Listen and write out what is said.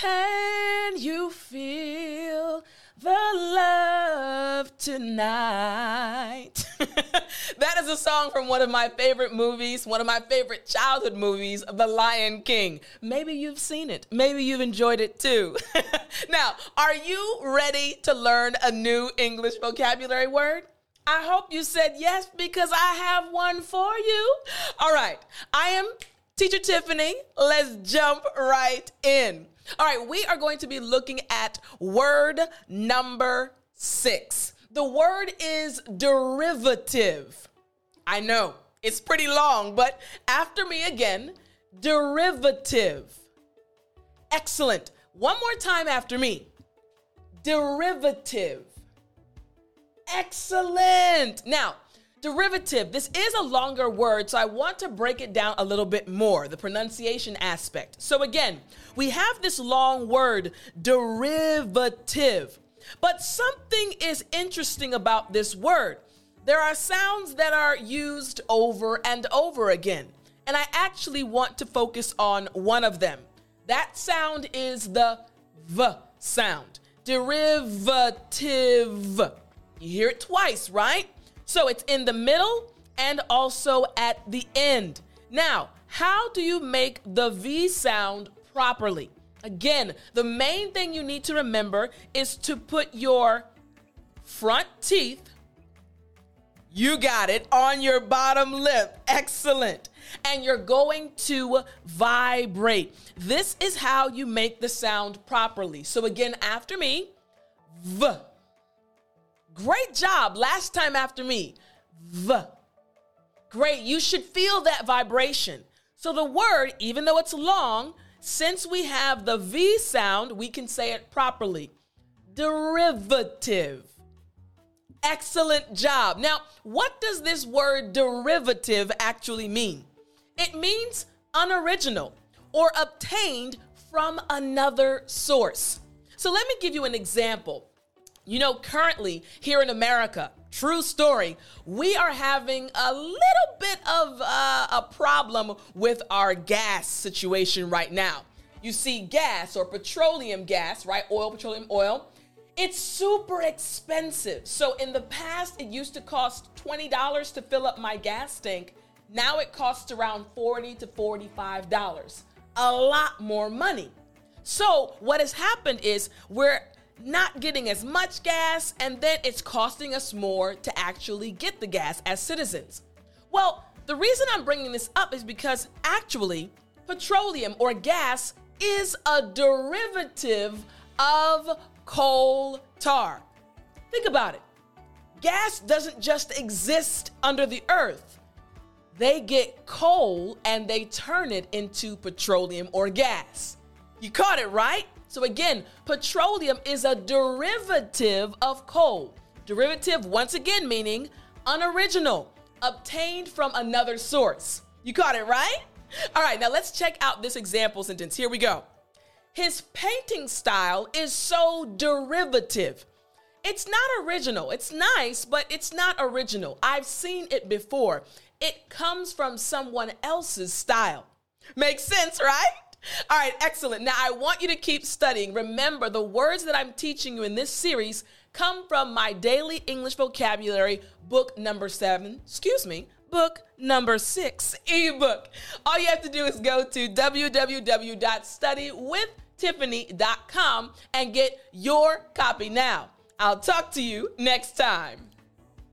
Can you feel the love tonight? that is a song from one of my favorite movies, one of my favorite childhood movies, The Lion King. Maybe you've seen it. Maybe you've enjoyed it too. now, are you ready to learn a new English vocabulary word? I hope you said yes because I have one for you. All right, I am Teacher Tiffany. Let's jump right in. All right, we are going to be looking at word number six. The word is derivative. I know it's pretty long, but after me again derivative. Excellent. One more time after me derivative. Excellent. Now, derivative, this is a longer word, so I want to break it down a little bit more, the pronunciation aspect. So, again, we have this long word, derivative. But something is interesting about this word. There are sounds that are used over and over again, and I actually want to focus on one of them. That sound is the V sound. Derivative. You hear it twice, right? So it's in the middle and also at the end. Now, how do you make the V sound properly? Again, the main thing you need to remember is to put your front teeth, you got it, on your bottom lip. Excellent. And you're going to vibrate. This is how you make the sound properly. So, again, after me, V. Great job. Last time after me. V. Great. You should feel that vibration. So the word, even though it's long, since we have the V sound, we can say it properly. Derivative. Excellent job. Now, what does this word derivative actually mean? It means unoriginal or obtained from another source. So let me give you an example. You know, currently here in America, true story, we are having a little bit of uh, a problem with our gas situation right now. You see, gas or petroleum gas, right? Oil, petroleum oil. It's super expensive. So in the past, it used to cost $20 to fill up my gas tank. Now it costs around $40 to $45. A lot more money. So what has happened is we're not getting as much gas, and then it's costing us more to actually get the gas as citizens. Well, the reason I'm bringing this up is because actually, petroleum or gas is a derivative of coal tar. Think about it. Gas doesn't just exist under the earth. They get coal and they turn it into petroleum or gas. You caught it, right? So again, petroleum is a derivative of coal. Derivative, once again, meaning unoriginal, obtained from another source. You caught it, right? All right, now let's check out this example sentence. Here we go. His painting style is so derivative. It's not original. It's nice, but it's not original. I've seen it before. It comes from someone else's style. Makes sense, right? All right, excellent. Now I want you to keep studying. Remember, the words that I'm teaching you in this series come from my daily English vocabulary book number seven, excuse me, book number six ebook. All you have to do is go to www.studywithtiffany.com and get your copy now. I'll talk to you next time.